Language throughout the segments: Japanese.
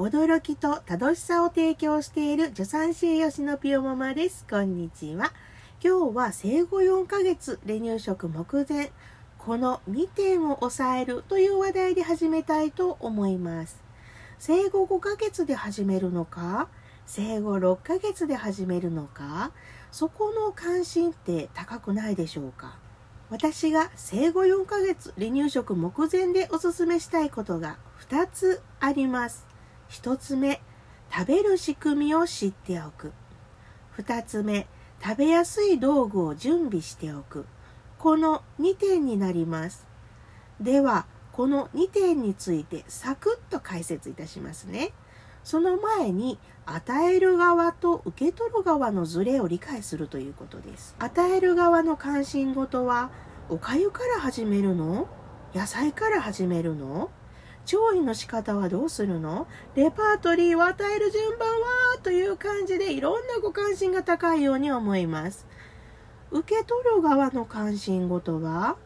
驚きと楽しさを提供している助産師栄養士のピオママです。こんにちは。今日は生後4ヶ月離乳食目前、この2点を抑えるという話題で始めたいと思います。生後5ヶ月で始めるのか、生後6ヶ月で始めるのか、そこの関心って高くないでしょうか？私が生後4ヶ月離乳食目前でおすすめしたいことが2つあります。1つ目、食べる仕組みを知っておく。2つ目、食べやすい道具を準備しておく。この2点になります。では、この2点についてサクッと解説いたしますね。その前に与える側と受け取る側のズレを理解するということです。与える側の関心事はおかゆから始めるの？野菜から始めるの？調理の仕方はどうするの？レパートリーを与える順番はという感じでいろんなご関心が高いように思います。受け取る側の関心事は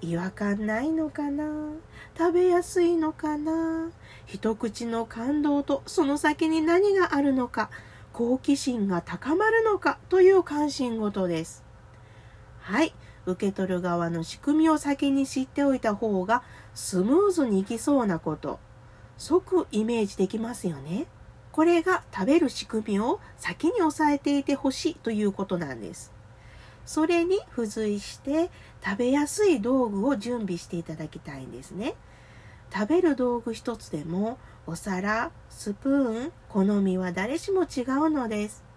違和感ないのかな？食べやすいのかな？一口の感動とその先に何があるのか？好奇心が高まるのか？という関心事です。はい。受け取る側の仕組みを先に知っておいた方がスムーズにいきそうなこと即イメージできますよね。これが食べる仕組みを先に押さえていてほしいということなんです。それに付随して食べやすい道具を準備していただきたいんですね。食べる道具一つでもお皿、スプーン、好みは誰しも違うのです。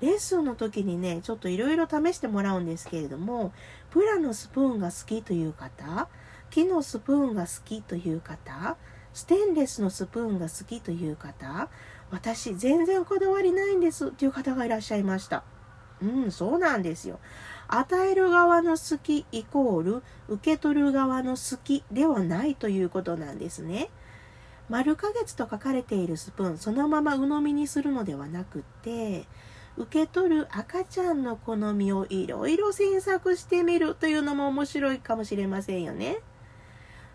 レッスンの時にね、ちょっといろいろ試してもらうんですけれども、プラのスプーンが好きという方、木のスプーンが好きという方、ステンレスのスプーンが好きという方、私全然こだわりないんですっていう方がいらっしゃいました。うん、そうなんですよ。与える側の好きイコール受け取る側の好きではないということなんですね。丸花月と書かれているスプーンそのまま鵜呑みにするのではなくて受け取る赤ちゃんの好みをいろいろ詮索してみるというのも面白いかもしれませんよね。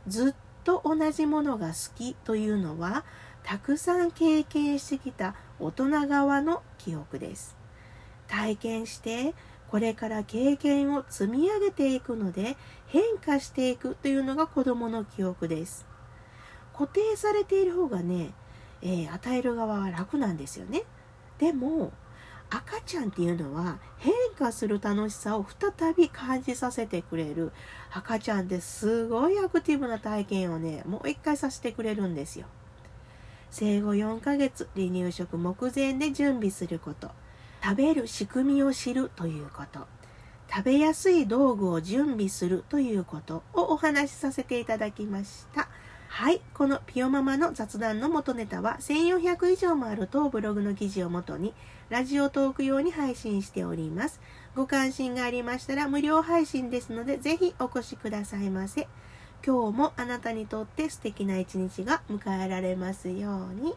ずっと同じものが好きというのはたくさん経験してきた大人側の記憶です。体験してこれから経験を積み上げていくので変化していくというのが子どもの記憶です。固定されている方がね、えー、与える側は楽なんですよね。でも赤ちゃんっていうのは変化する楽しさを再び感じさせてくれる赤ちゃんってすごいアクティブな体験をねもう一回させてくれるんですよ。生後4ヶ月離乳食目前で準備すること食べる仕組みを知るということ食べやすい道具を準備するということをお話しさせていただきました。はい。このピオママの雑談の元ネタは1400以上もある当ブログの記事をもとにラジオトーク用に配信しております。ご関心がありましたら無料配信ですのでぜひお越しくださいませ。今日もあなたにとって素敵な一日が迎えられますように。